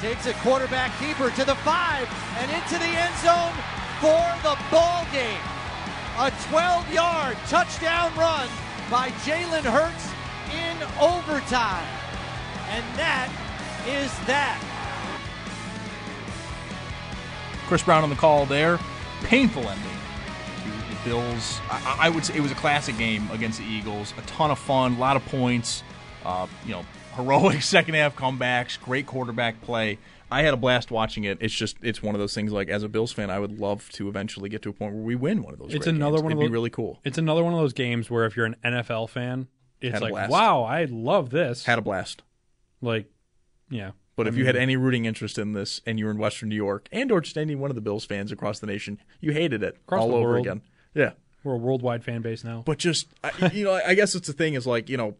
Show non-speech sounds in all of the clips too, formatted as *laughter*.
Takes a quarterback keeper to the five and into the end zone for the ball game. A 12 yard touchdown run by Jalen Hurts in overtime. And that is that. Chris Brown on the call there. Painful ending the Bills. I, I would say it was a classic game against the Eagles. A ton of fun, a lot of points. Uh, you know, heroic *laughs* second half comebacks, great quarterback play. I had a blast watching it. It's just it's one of those things like as a Bills fan, I would love to eventually get to a point where we win one of those. It's another games. one It'd of those, be really cool. It's another one of those games where if you're an NFL fan, it's Had like, wow, I love this. Had a blast. like, yeah. But I if you had any rooting interest in this and you were in Western New York and or just any one of the Bills fans across the nation, you hated it Across all the over world. again. Yeah. we're a worldwide fan base now. But just I- you know, I guess it's the thing is like you know,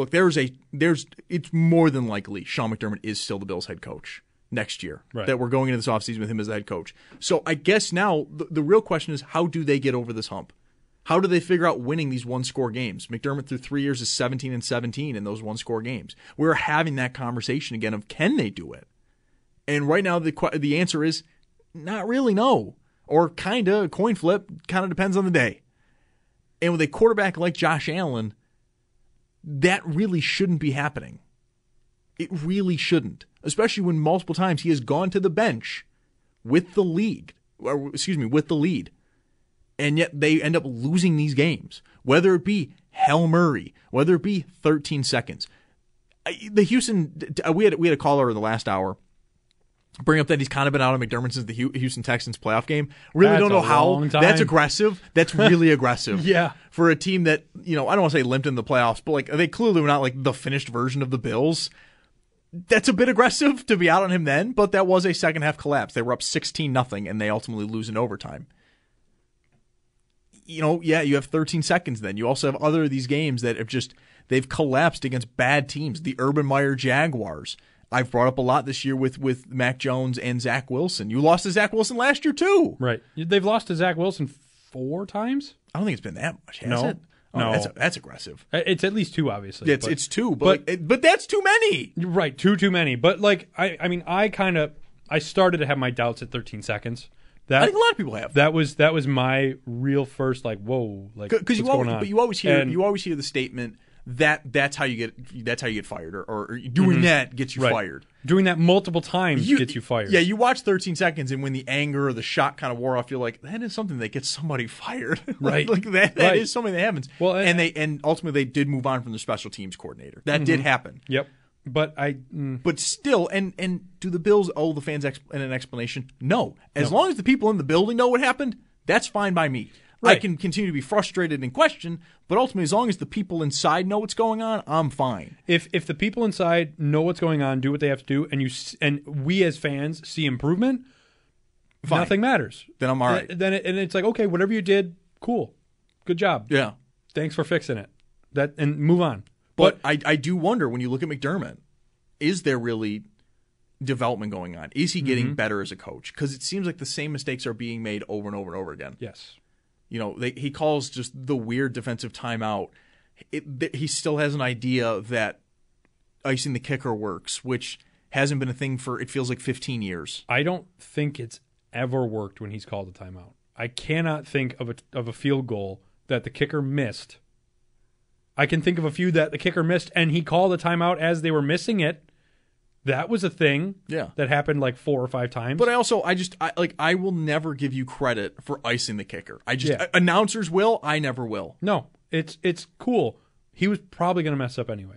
look, there's a there's it's more than likely Sean McDermott is still the Bills head coach next year. Right. That we're going into this offseason with him as the head coach. So I guess now the, the real question is how do they get over this hump? How do they figure out winning these one score games? McDermott through three years is 17 and 17 in those one score games. We're having that conversation again of can they do it? And right now the the answer is not really no, or kind of coin flip. Kind of depends on the day. And with a quarterback like Josh Allen, that really shouldn't be happening. It really shouldn't, especially when multiple times he has gone to the bench with the lead, or excuse me, with the lead, and yet they end up losing these games. Whether it be Hail Murray, whether it be 13 seconds. The Houston, we had we had a caller in the last hour bring up that he's kind of been out of McDermott since the Houston Texans playoff game. Really That's don't know how. That's aggressive. That's *laughs* really aggressive. Yeah. For a team that, you know, I don't want to say limped in the playoffs, but like they clearly were not like the finished version of the Bills. That's a bit aggressive to be out on him then, but that was a second half collapse. They were up 16 nothing and they ultimately lose in overtime. You know, yeah, you have 13 seconds then. You also have other of these games that have just they've collapsed against bad teams. The Urban Meyer Jaguars. I've brought up a lot this year with with Mac Jones and Zach Wilson. You lost to Zach Wilson last year too. right. They've lost to Zach Wilson four times. I don't think it's been that much, has No. it? Oh, No. that's that's aggressive. It's at least two, obviously. It's but- it's two, but but- like, but that's too many. Right, two too many. But like I I mean I kind of I started to have my doubts at 13 seconds. That I think a lot of people have. that was that was my real first like whoa like because you always, but you always hear And- you always hear the statement that that's how you get that's how you get fired or, or doing that gets you Mm-hmm. right. fired. Doing that multiple times gets you fired. Yeah, you watch 13 seconds, and when the anger or the shock kind of wore off, you're like, that is something that gets somebody fired. *laughs* Right. like, that, that Right. is something that happens. Well, and and- they and ultimately they did move on from the special teams coordinator. That did happen. Yep. But I mm, But still, and and do the Bills owe the fans ex- an explanation? No. As long as the people in the building know what happened, that's fine by me. I Right. can continue to be frustrated and question, but ultimately, as long as the people inside know what's going on, I'm fine. if if the people inside know what's going on, do what they have to do, and you and we as fans see improvement, Fine. nothing matters. Then I'm all right. Then it, and it's like okay, whatever you did, cool, good job. Yeah. Thanks for fixing it. That and move on. But I, I do wonder when you look at McDermott, is there really development going on? Is he Mm-hmm. getting better as a coach? Because it seems like the same mistakes are being made over and over and over again. Yes. You know, they, he calls just the weird defensive timeout. It, th- he still has an idea that icing the kicker works, which hasn't been a thing for it feels like 15 years. I don't think it's ever worked when he's called a timeout. I cannot think of a of a field goal that the kicker missed. I can think of a few that the kicker missed and he called a timeout as they were missing it. That was a thing. Yeah. That happened like four or five times. But I also I just I like I will never give you credit for icing the kicker. I just Yeah. announcers will, I never will. no, it's it's cool. He was probably going to mess up anyway.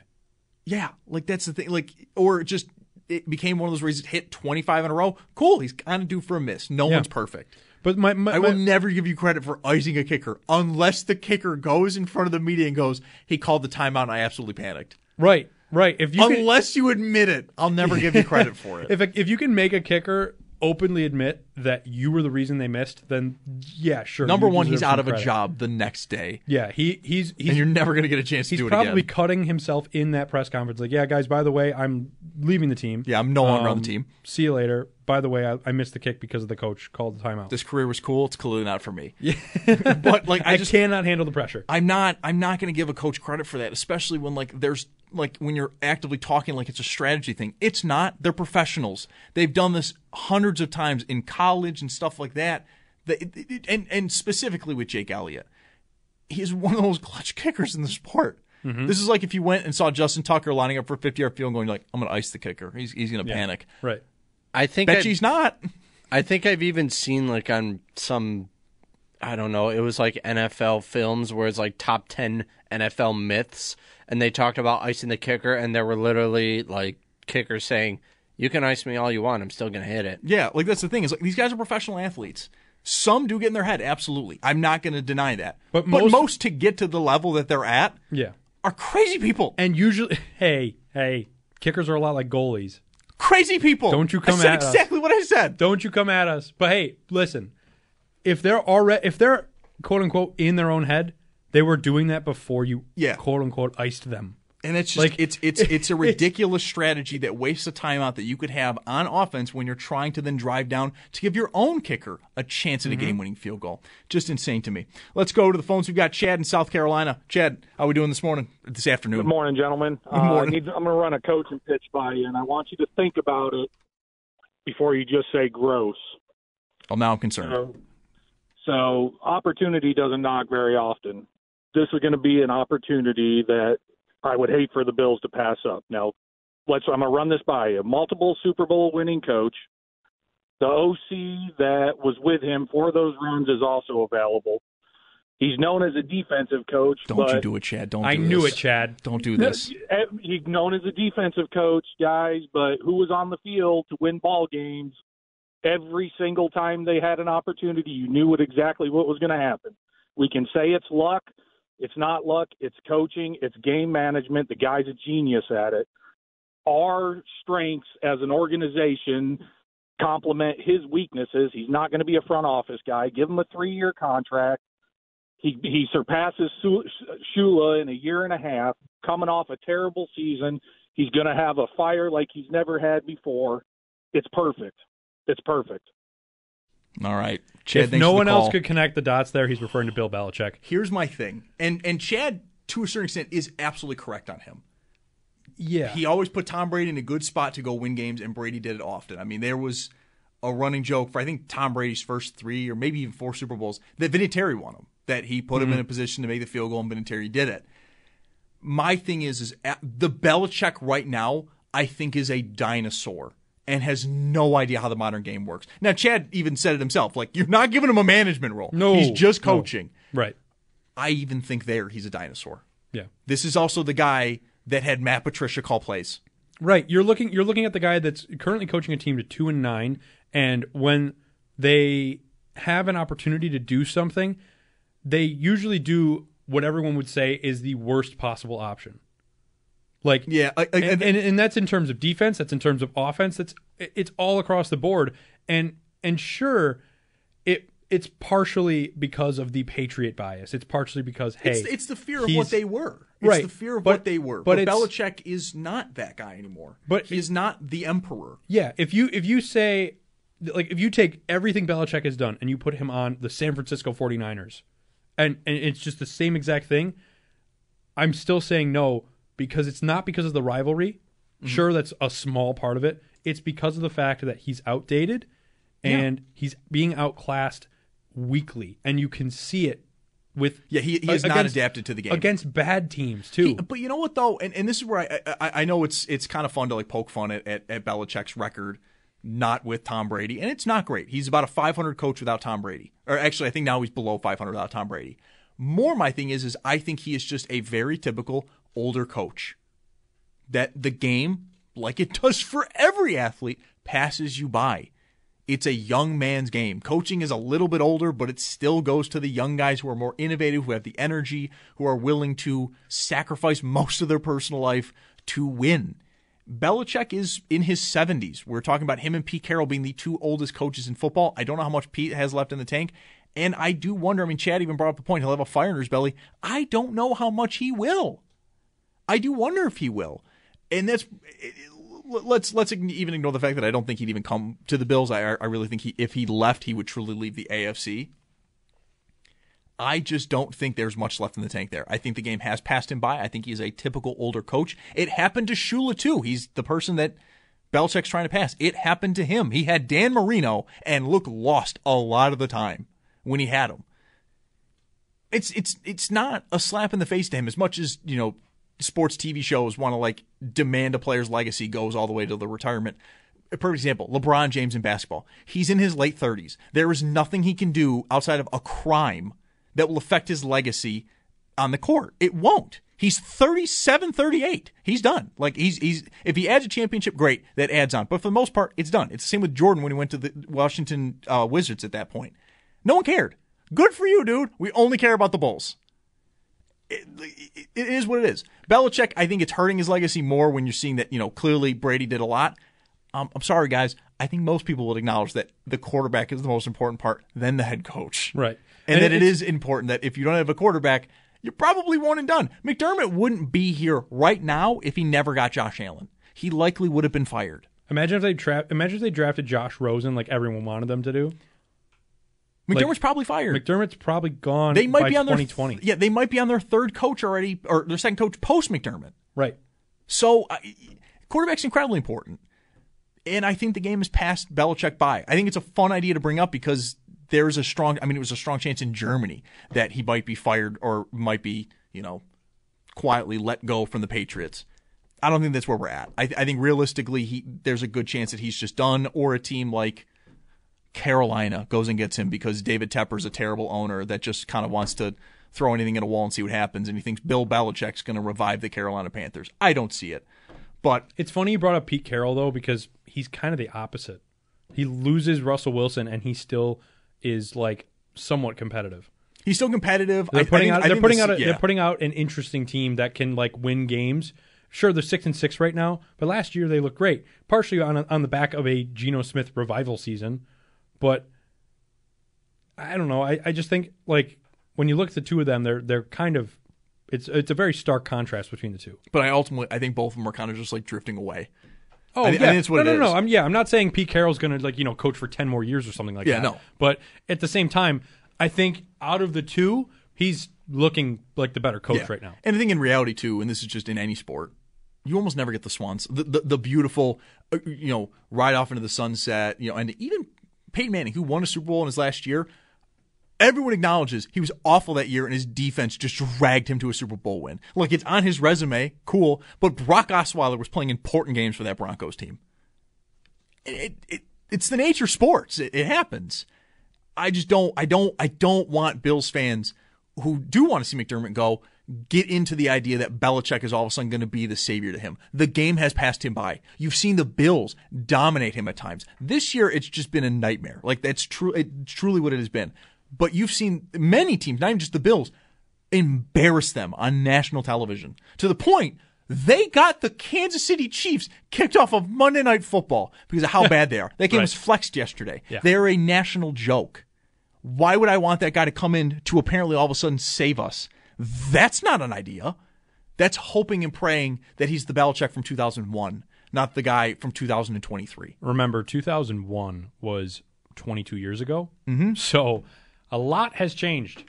Yeah, like that's the thing. Like, or just it became one of those where he's hit 25 in a row. Cool, he's kind of due for a miss. No Yeah. one's perfect. But my, my, I will my- never give you credit for icing a kicker unless the kicker goes in front of the media and goes, "He called the timeout and I absolutely panicked." right, right. If you can, unless you admit it, I'll never give you credit for it. *laughs* if a, if you can make a kicker openly admit that you were the reason they missed, then yeah, sure. Number one, he's out of a job the next day, Yeah, he he's he's and you're never going to get a chance to do it He's probably cutting himself in that press conference. Like, yeah, guys, by the way, I'm leaving the team. Yeah, I'm no longer on Um, the team. See you later. By the way, I, I missed the kick because of the coach called the timeout. This career was cool. It's clearly not for me. *laughs* Yeah, but like I I just cannot handle the pressure. I'm not I'm not going to give a coach credit for that, especially when like there's like when you're actively talking like it's a strategy thing. It's not. They're professionals. They've done this hundreds of times in college and stuff like that. The- it- it- and and specifically with Jake Elliott, he's one of those clutch kickers in the sport. Mm-hmm. This is like if you went and saw Justin Tucker lining up for a 50 yard field, and going like, "I'm going to ice the kicker. He's he's going to panic." Right. I think Bet I've- he's not. I think I've even seen like on some I don't know, it was like NFL films where it's like top 10 NFL myths and they talked about icing the kicker and there were literally like kickers saying, "You can ice me all you want, I'm still going to hit it." Yeah, like that's the thing is like these guys are professional athletes. Some do get in their head, absolutely. I'm not going to deny that. But but most- most to get to the level that they're at Yeah. are crazy people. And usually, *laughs* hey, hey, kickers are a lot like goalies. Crazy people. Don't you come I said at us. exactly what I said. Don't you come at us. But hey, listen, if they're already, if they're quote unquote in their own head, they were doing that before you, Yeah. quote unquote, iced them. And it's just Like- it's it's *laughs* it's a ridiculous strategy that wastes a timeout that you could have on offense when you're trying to then drive down to give your own kicker a chance at Mm-hmm. a game-winning field goal. Just insane to me. Let's go to the phones. We've got Chad in South Carolina. Chad, how are we doing this morning? This afternoon? Good morning, gentlemen. Good morning. Uh, I need, I'm going to run a coaching pitch by you, and I want you to think about it before you just say gross. Oh, now I'm concerned. So, so opportunity doesn't knock very often. This is going to be an opportunity that I would hate for the Bills to pass up. Now, let's. I'm going to run this by you. Multiple Super Bowl winning coach. The OC that was with him for those runs is also available. He's known as a defensive coach. Don't but you do it, Chad. Don't. I do knew this. it, Chad. Don't do this. *laughs* He's known as a defensive coach, guys, but who was on the field to win ball games every single time they had an opportunity? You knew what exactly what was going to happen. We can say it's luck. It's not luck. It's coaching. It's game management. The guy's a genius at it. Our strengths as an organization complement his weaknesses. He's not going to be a front office guy. Give him a three-year contract. He he surpasses Shula in a year and a half, coming off a terrible season. He's going to have a fire like he's never had before. It's perfect. It's perfect. All right, Chad. if no one else could connect the dots there, he's referring to Bill Belichick. Here's my thing, and and Chad to a certain extent is absolutely correct on him. Yeah. He always put Tom Brady in a good spot to go win games, and Brady did it often. I mean, there was a running joke for I think Tom Brady's first three or maybe even four Super Bowls that Vinatieri won them. That he put him Mm-hmm. in a position to make the field goal, and Vinatieri did it. My thing is, is at, the Belichick right now, I think, is a dinosaur and has no idea how the modern game works. Now, Chad even said it himself, like you're not giving him a management role. No, he's just no. coaching. Right. I even think there he's a dinosaur. Yeah. This is also the guy that had Matt Patricia call plays. Right. You're looking you're looking at the guy that's currently coaching a team to 2 and 9 and when they have an opportunity to do something, they usually do what everyone would say is the worst possible option. Like Yeah, I- I- and, and and that's in terms of defense, that's in terms of offense, that's it's all across the board. And and sure it it's partially because of the Patriot bias. It's partially because hey, It's, it's the fear of what they were. It's Right. the fear of But- what they were. but But, Belichick is not that guy anymore. But- he is not the emperor. Yeah, if you if you say like if you take everything Belichick has done and you put him on the San Francisco 49ers and and it's just the same exact thing, I'm still saying no because it's not because of the rivalry. Mm-hmm. Sure that's a small part of it. It's because of the fact that he's outdated and he's being outclassed weekly and you can see it with Yeah, he, he has not adapted to the game. against bad teams too. He- but you know what though, and, and this is where I, I I know it's it's kind of fun to like poke fun at, at at Belichick's record, not with Tom Brady, and it's not great. He's about a 500 coach without Tom Brady, or actually I think now he's below 500 without Tom Brady. More my thing is is I think he is just a very typical older coach. That the game like it does for every athlete, passes you by. It's a young man's game. Coaching is a little bit older, but it still goes to the young guys who are more innovative, who have the energy, who are willing to sacrifice most of their personal life to win. Belichick is in his 70s. We're talking about him and Pete Carroll being the two oldest coaches in football. I don't know how much Pete has left in the tank. And I do wonder, I mean, Chad even brought up the point, he'll have a fire in his belly. I don't know how much he will. I do wonder if he will. And that's let's let's even ignore the fact that I don't think he'd even come to the Bills. I I really think he if he left, he would truly leave the AFC. I just don't think there's much left in the tank there. I think the game has passed him by. I think he's a typical older coach. It happened to Shula too. He's the person that Belichick's trying to pass. It happened to him. He had Dan Marino and look lost a lot of the time when he had him. It's it's it's not a slap in the face to him as much as you know sports TV shows want to like demand a player's legacy goes all the way to the retirement. A perfect example, LeBron James in basketball. He's in his late 30s. There is nothing he can do outside of a crime that will affect his legacy on the court. It won't. He's 37, 38. He's done. Like he's he's if he adds a championship, great. That adds on. But for the most part, it's done. It's the same with Jordan when he went to the Washington uh, Wizards at that point. No one cared. Good for you, dude. We only care about the Bulls it, it is what it is. Belichick, I think it's hurting his legacy more when you're seeing that, you know, clearly Brady did a lot. Um, I'm sorry, guys. I think most people would acknowledge that the quarterback is the most important part, then the head coach. Right. And, and that it is important that if you don't have a quarterback, you're probably one and done. McDermott wouldn't be here right now if he never got Josh Allen. He likely would have been fired. Imagine if they tra- imagine if they drafted Josh Rosen like everyone wanted them to do. McDermott's like, probably fired. McDermott's probably gone. They might be on 2020. Their, yeah, they might be on their third coach already, or their second coach post McDermott. Right. So, uh, quarterback's incredibly important, and I think the game has passed Belichick by. I think it's a fun idea to bring up because there's a strong. I mean, it was a strong chance in Germany that he might be fired or might be, you know, quietly let go from the Patriots. I don't think that's where we're at. I, I think realistically, he there's a good chance that he's just done, or a team like Carolina goes and gets him because David Tepper's a terrible owner that just kind of wants to throw anything at a wall and see what happens, and he thinks Bill Belichick's going to revive the Carolina Panthers. I don't see it, but it's funny you brought up Pete Carroll though because he's kind of the opposite. He loses Russell Wilson, and he still is like somewhat competitive. He's still competitive. They're putting I, I out. they're putting this, out. A, yeah. They're putting out an interesting team that can like win games. Sure, they're six and six right now, but last year they looked great, partially on on the back of a Geno Smith revival season. But I don't know. I, I just think like when you look at the two of them, they're they're kind of it's it's a very stark contrast between the two. But I ultimately I think both of them are kind of just like drifting away. Oh I, yeah, I what no, no, no, no. I'm yeah. I'm not saying Pete Carroll's going to like you know coach for ten more years or something like yeah, that. Yeah, no. But at the same time, I think out of the two, he's looking like the better coach yeah. right now. And I think in reality too, and this is just in any sport, you almost never get the swans, the the, the beautiful, uh, you know, ride off into the sunset, you know, and even Peyton Manning, who won a Super Bowl in his last year, everyone acknowledges he was awful that year and his defense just dragged him to a Super Bowl win. Like it's on his resume, cool, but Brock Osweiler was playing important games for that Broncos team. It, it, it it's the nature of sports. It, it happens. I just don't I don't I don't want Bills fans who do want to see McDermott go get into the idea that Belichick is all of a sudden going to be the savior to him. The game has passed him by. You've seen the Bills dominate him at times. This year, it's just been a nightmare. Like that's true. It's truly what it has been. But you've seen many teams, not even just the Bills, embarrass them on national television to the point they got the Kansas City Chiefs kicked off of Monday Night Football because of how *laughs* bad they are. That game right. was flexed yesterday. Yeah. They're a national joke. Why would I want that guy to come in to apparently all of a sudden save us? That's not an idea. That's hoping and praying that he's the Belichick from 2001, not the guy from 2023. Remember, 2001 was 22 years ago. Mm-hmm. So a lot has changed.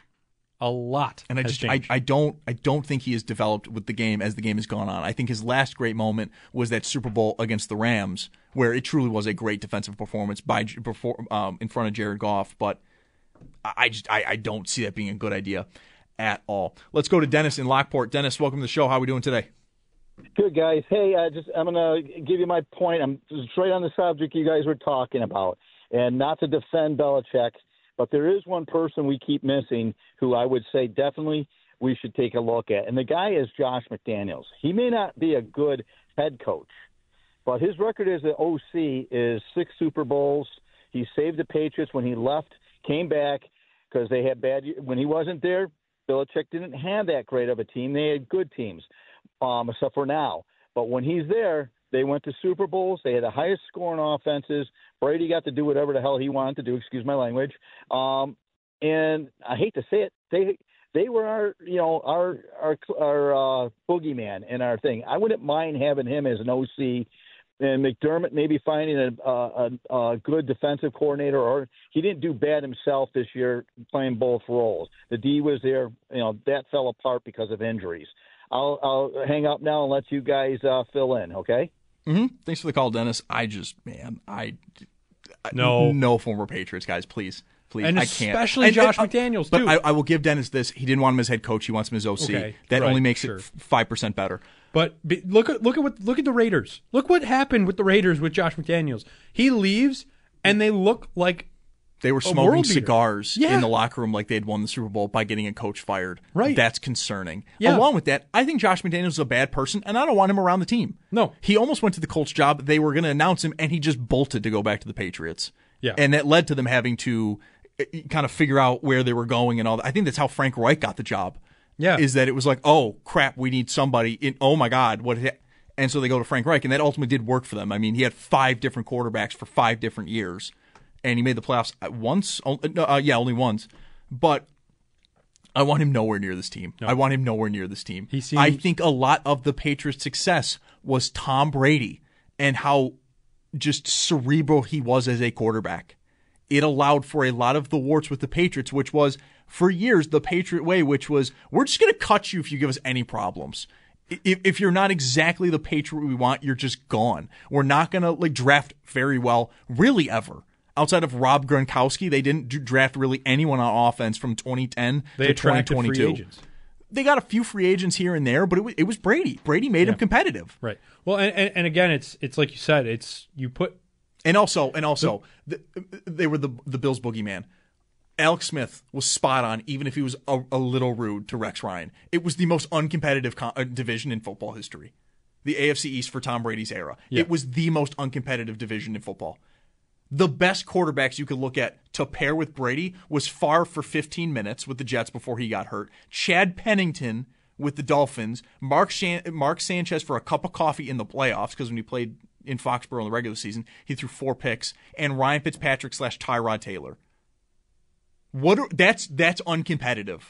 A lot, and I just I, I don't I don't think he has developed with the game as the game has gone on. I think his last great moment was that Super Bowl against the Rams, where it truly was a great defensive performance by before um, in front of Jared Goff. But I just I, I don't see that being a good idea at all. Let's go to Dennis in Lockport. Dennis, welcome to the show. How are we doing today? Good guys. Hey, uh, just I'm gonna give you my point. I'm straight on the subject you guys were talking about, and not to defend Belichick, but there is one person we keep missing who I would say definitely we should take a look at, and the guy is Josh McDaniels. He may not be a good head coach, But his record as an OC is six Super Bowls. He saved the Patriots when he left, came back because they had bad. When he wasn't there, Belichick didn't have that great of a team. They had good teams, um, except for now. But when he's there, they went to Super Bowls. They had the highest scoring offenses. Brady got to do whatever the hell he wanted to do. Excuse my language. Um, and I hate to say it, they they were our you know our our our uh, boogeyman in our thing. I wouldn't mind having him as an OC. And McDermott maybe finding a, a, a good defensive coordinator, or he didn't do bad himself this year playing both roles. The D was there, you know, that fell apart because of injuries. I'll I'll hang up now and let you guys uh, fill in. Okay. Mm-hmm. Thanks for the call, Dennis. I just man, I No. no former Patriots guys, please. Please, And I can't. especially Josh McDaniels, But too. I, I will give Dennis this: he didn't want him as head coach; he wants him as OC. Okay, that right, only makes sure. it five percent better. But be, look at look at what look at the Raiders. Look what happened with the Raiders with Josh McDaniels. He leaves and they look like They were smoking cigars Yeah. in the locker room like they'd won the Super Bowl by getting a coach fired. Right. That's concerning. Yeah. Along with that, I think Josh McDaniels is a bad person, and I don't want him around the team. No. He almost went to the Colts job. They were going to announce him, and he just bolted to go back to the Patriots. Yeah. And that led to them having to uh, kind of figure out where they were going and all that. I think that's how Frank Reich got the job. Yeah. Is that it was like, oh, crap, we need somebody in, oh my God, what And so they go to Frank Reich, and that ultimately did work for them. I mean, he had five different quarterbacks for five different years, and he made the playoffs once. No, uh, yeah, only once. But I want him nowhere near this team. I want him nowhere near this team. He seems- I think a lot of the Patriots' success was Tom Brady and how just cerebral he was as a quarterback. It allowed for a lot of the warts with the Patriots, which was for years the Patriot way, which was we're just going to cut you if you give us any problems. If, if you're not exactly the Patriot we want, you're just gone. We're not going to like draft very well, really ever. Outside of Rob Gronkowski, they didn't draft really anyone on offense from 2010 they to attracted 2022 free agents. they got a few free agents here and there, but it was, it was Brady. Brady made him competitive. Right. Well, and, and, and again, it's it's like you said, it's you put And also, and also, the, they were the the Bills boogeyman. Alex Smith was spot on, even if he was a, a little rude to Rex Ryan. It was the most uncompetitive co- uh, division in football history. The AFC East for Tom Brady's era. Yeah. It was the most uncompetitive division in football. The best quarterbacks you could look at to pair with Brady was Favre for 15 minutes with the Jets before he got hurt. Chad Pennington with the Dolphins. Mark Shan- Mark Sanchez for a cup of coffee in the playoffs because when he played in Foxborough in the regular season, he threw four picks. And Ryan Fitzpatrick slash Tyrod Taylor. What? Are, that's that's uncompetitive.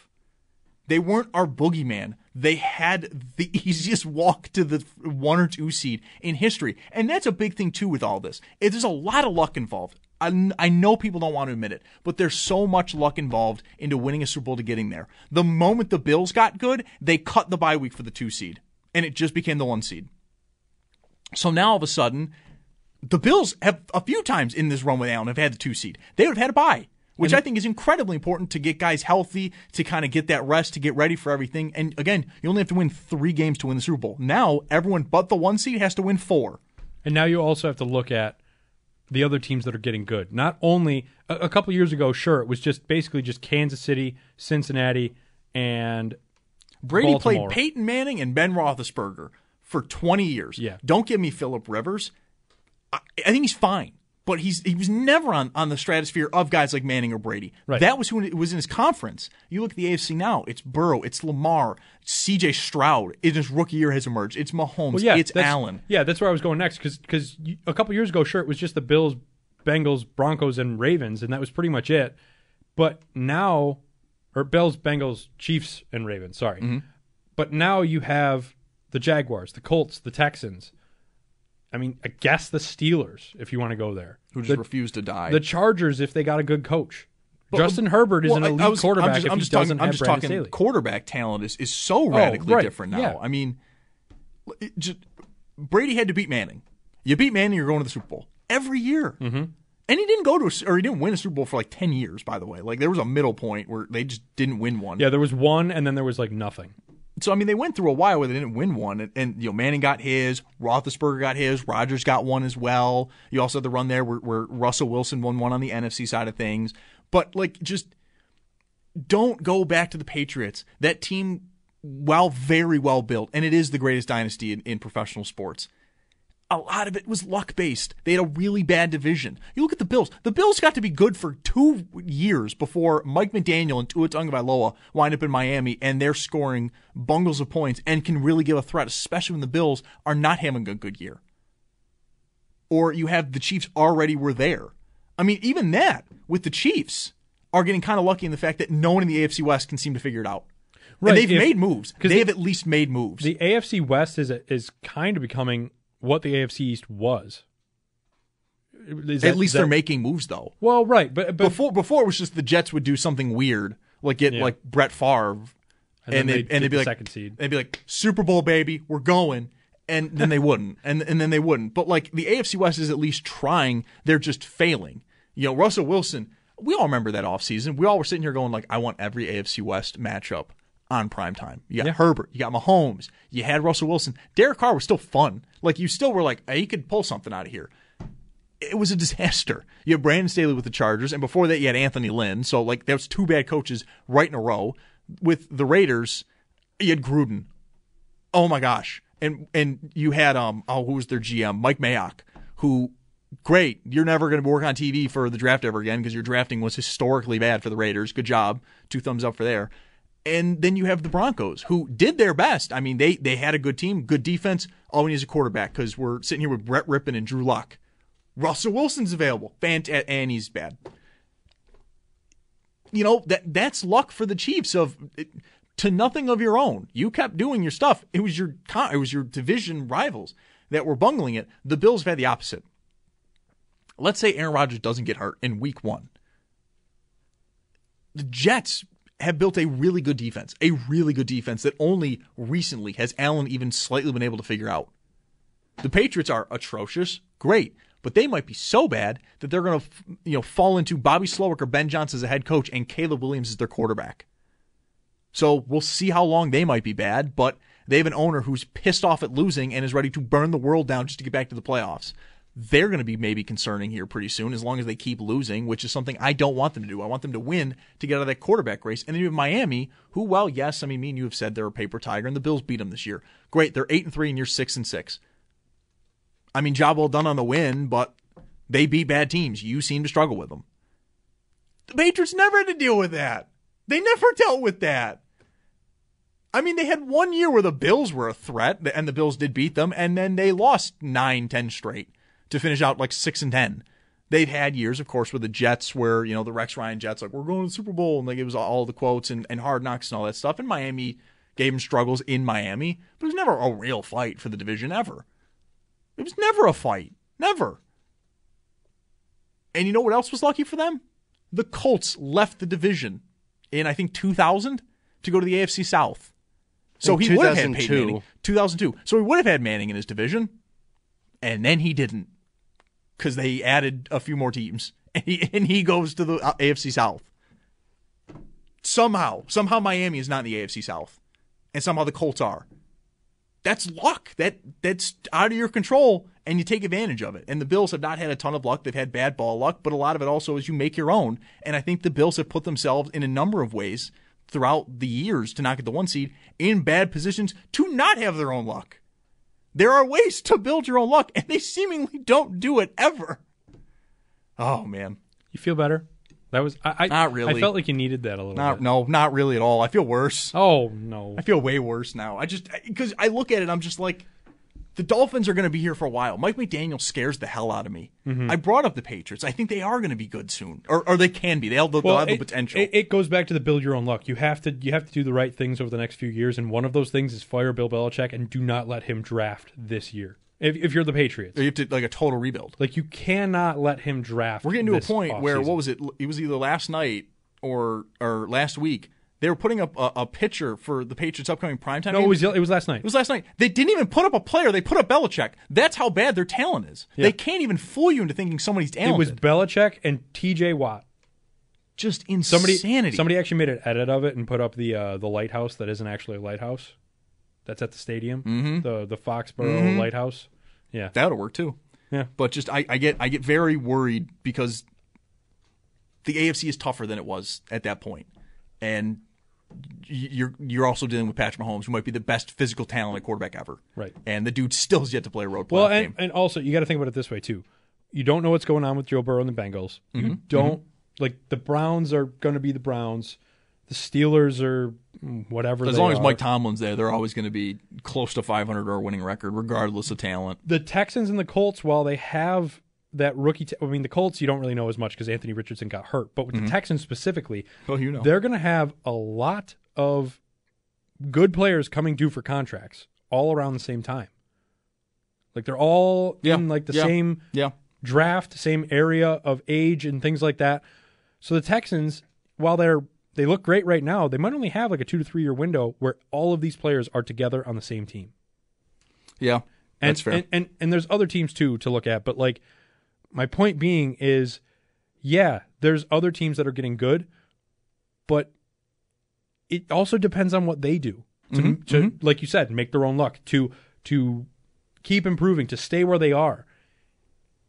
They weren't our boogeyman. They had the *laughs* easiest walk to the one or two seed in history. And that's a big thing, too, with all this. It- There's a lot of luck involved. I, I know people don't want to admit it, but there's so much luck involved into winning a Super Bowl to getting there. The moment the Bills got good, they cut the bye week for the two seed, and it just became the one seed. So now all of a sudden, the Bills have a few times in this run with Allen have had the two seed. They would have had a bye, which I think is incredibly important to get guys healthy, to kind of get that rest, to get ready for everything. And again, you only have to win three games to win the Super Bowl. Now everyone but the one seed has to win four. And now you also have to look at the other teams that are getting good. Not only a, a couple years ago, sure, it was just basically just Kansas City, Cincinnati, and Brady Baltimore. played Peyton Manning and Ben Roethlisberger for 20 years. Yeah. Don't give me Philip Rivers. I, I think he's fine, but he's he was never on, on the stratosphere of guys like Manning or Brady. Right. That was who it was in his conference. You look at the AFC now. It's Burrow. It's Lamar. C.J. Stroud in his rookie year has emerged. It's Mahomes. Well, yeah, it's Allen. Yeah, that's where I was going next because a couple years ago, sure, it was just the Bills, Bengals, Broncos, and Ravens, and that was pretty much it. But now, or Bills, Bengals, Chiefs, and Ravens. Sorry, Mm-hmm. but now you have the Jaguars, the Colts, the Texans. I mean, I guess the Steelers, if you want to go there, Who just the, refused to die. the Chargers, if they got a good coach. But- Justin Herbert is well, an elite I was- quarterback. I'm just, if I'm he just doesn't talking, I'm have just Brandon talking quarterback talent is, is so radically right, different now. yeah. I mean, just, Brady had to beat Manning. You beat Manning, you're going to the Super Bowl every year. Mm-hmm. And he didn't go to, a, or he didn't win a Super Bowl for like ten years. By the way, like there was a middle point where they just didn't win one. Yeah, there was one, and then there was like nothing. So I mean, they went through a while where they didn't win one, and, and you know Manning got his, Roethlisberger got his, Rodgers got one as well. You also had the run there where, where Russell Wilson won one on the NFC side of things. But like, just don't go back to the Patriots. That team, while very well built, and it is the greatest dynasty in, in professional sports. A lot of it was luck based. They had a really bad division. You look at the Bills. The Bills got to be good for two years before Mike McDaniel and Tua Tagovailoa wind up in Miami, and they're scoring bungles of points and can really give a threat, especially when the Bills are not having a good year. Or you have the Chiefs already were there. I mean, even that with the Chiefs are getting kind of lucky in the fact that no one in the AFC West can seem to figure it out. Right, And they've if- made moves. They the- have at least made moves. The AFC West is is kind of becoming what the AFC East was. That- at least that- they're making moves though. well, right, but, but before before it was just the Jets would do something weird, like get Yeah. like Brett Favre, And and, then they they'd and they'd be the like second seed. They'd be like Super Bowl baby, we're going, and then they wouldn't, and and then they wouldn't. But like the AFC West is at least trying; they're just failing. You know, Russell Wilson. We all remember that offseason. We all were sitting here going like, I want every AFC West matchup on prime time. You got Yeah. Herbert, you got Mahomes, you had Russell Wilson. Derek Carr was still fun. Like you still were like, hey, you could pull something out of here it was a disaster. You had Brandon Staley with the Chargers, and before that, you had Anthony Lynn. So, like, that was two bad coaches right in a row. With the Raiders, you had Gruden. Oh my gosh, and and you had um oh who was their GM Mike Mayock, who great. You're never going to work on TV for the draft ever again because your drafting was historically bad for the Raiders. Good job, two thumbs up for there. And then you have the Broncos, who did their best. I mean, they they had a good team, good defense. All we need is a quarterback because we're sitting here with Brett Rypien and Drew Lock. Russell Wilson's available. Fant- and he's bad. You know, that that's luck for the Chiefs of to nothing of your own. You kept doing your stuff. It was your it was your division rivals that were bungling it. The Bills have had the opposite. Let's say Aaron Rodgers doesn't get hurt in week 1. The Jets have built a really good defense, a really good defense that only recently has Allen even slightly been able to figure out. The Patriots are atrocious, great, but they might be so bad that they're going to, you know, fall into Bobby Slowik or Ben Johnson as a head coach and Caleb Williams as their quarterback. So we'll see how long they might be bad, but they have an owner who's pissed off at losing and is ready to burn the world down just to get back to the playoffs. They're going to be maybe concerning here pretty soon as long as they keep losing, which is something I don't want them to do. I want them to win to get out of that quarterback race. And then you have Miami, who, well, yes, I mean, me and you have said they're a paper tiger, and the Bills beat them this year. Great, they're eight and three, and you're six and six. I mean, job well done on the win, but they beat bad teams. You seem to struggle with them. The Patriots never had to deal with that. They never *laughs* dealt with that. I mean, they had one year where the Bills were a threat, and the Bills did beat them, and then they lost nine, ten straight to finish out like six and ten. They've had years, of course, with the Jets where, you know, the Rex Ryan Jets, like, we're going to the Super Bowl, and like it was all the quotes and, and hard knocks and all that stuff. And Miami gave them struggles in Miami, but it was never a real fight for the division ever. It was never a fight. Never. And you know what else was lucky for them? The Colts left the division in, I think, 2000 to go to the AFC South. So In he would have had Peyton Manning. 2002. So he would have had Manning in his division. And then he didn't because they added a few more teams. *laughs* And he, and he goes to the uh, AFC South. Somehow, somehow Miami is not in the AFC South. And somehow the Colts are that's luck. That that's out of your control, and you take advantage of it. And the Bills have not had a ton of luck. They've had bad ball luck, but a lot of it also is you make your own. And I think the Bills have put themselves in a number of ways throughout the years to not get the one seed in bad positions to not have their own luck. There are ways to build your own luck, and they seemingly don't do it ever. Oh man, You feel better? That was I. I Not really. I felt like you needed that a little not bit. no, not really at all. I feel worse. Oh no. I feel way worse now. I just because I look at it, I'm just like, the Dolphins are going to be here for a while. Mike McDaniel scares the hell out of me. Mm-hmm. I brought up the Patriots. I think they are going to be good soon, or or they can be. They'll, they'll have the potential. It, it goes back to the build your own luck. You have to you have to do the right things over the next few years, and one of those things is fire Bill Belichick and do not let him draft this year. If, if you're the Patriots, you have to like a total rebuild. like you cannot let him draft. We're getting to a point where offseason. what was it? It was either last night or or last week. They were putting up a, a picture for the Patriots' upcoming primetime. No, game. it was it was last night. It was last night. They didn't even put up a player. They put up Belichick. That's how bad their talent is. Yeah. They can't even fool you into thinking somebody's It was Belichick and T.J. Watt. just Somebody insanity. somebody actually made an edit of it and put up the uh, the lighthouse that isn't actually a lighthouse. That's at the stadium. Mm-hmm. The the Foxborough lighthouse. Yeah. that'll work too. Yeah. But just I, I get I get very worried because the AFC is tougher than it was at that point, and you're you're also dealing with Patrick Mahomes, who might be the best physical talent at quarterback ever. Right. And the dude still has yet to play a road playoff Well, and, game. and also you got to think about it this way too. You don't know what's going on with Joe Burrow and the Bengals. You Mm-hmm. don't like the Browns are going to be the Browns. The Steelers are mm, whatever. As long as are. Mike Tomlin's there, they're always going to be close to 500 or a winning record, regardless of talent. the Texans and the Colts, while they have that rookie, I mean, the Colts, you don't really know as much because Anthony Richardson got hurt. But with the mm-hmm. Texans specifically, Oh, you know. they're going to have a lot of good players coming due for contracts all around the same time. Like they're all Yeah, in like the yeah, same Yeah. draft, same area of age and things like that. So the Texans, while they're they look great right now, they might only have like a two to three year window where all of these players are together on the same team. Yeah. And, That's fair. And, and and there's other teams too to look at, but like my point being is, yeah, there's other teams that are getting good, but it also depends on what they do to, Mm-hmm, to like you said, make their own luck to to keep improving, to stay where they are.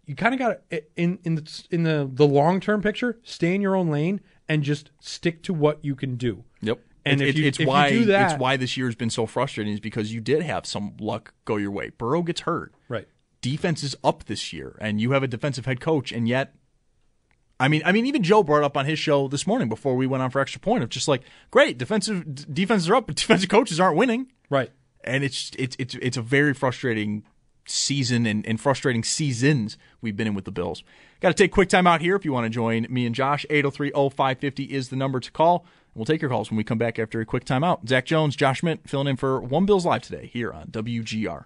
You kind of got to in in the in the the long term picture, stay in your own lane and just stick to what you can do. Yep. And It- if you- it's if you why do that- it's why this year has been so frustrating is because you did have some luck go your way. Burrow gets hurt. Right. Defense is up this year, and you have a defensive head coach, and yet, I mean, I mean, even Joe brought up on his show this morning before we went on for extra point of just like, great defensive d- defenses are up, but *laughs* defensive coaches aren't winning, Right. and it's it's it's it's a very frustrating season and, and frustrating seasons we've been in with the Bills. Got to take a quick time out here if you want to join me and Josh. 803-0550 is the number to call. We'll take your calls when we come back after a quick timeout. Zach Jones, Josh Mint filling in for One Bills Live today here on WGR.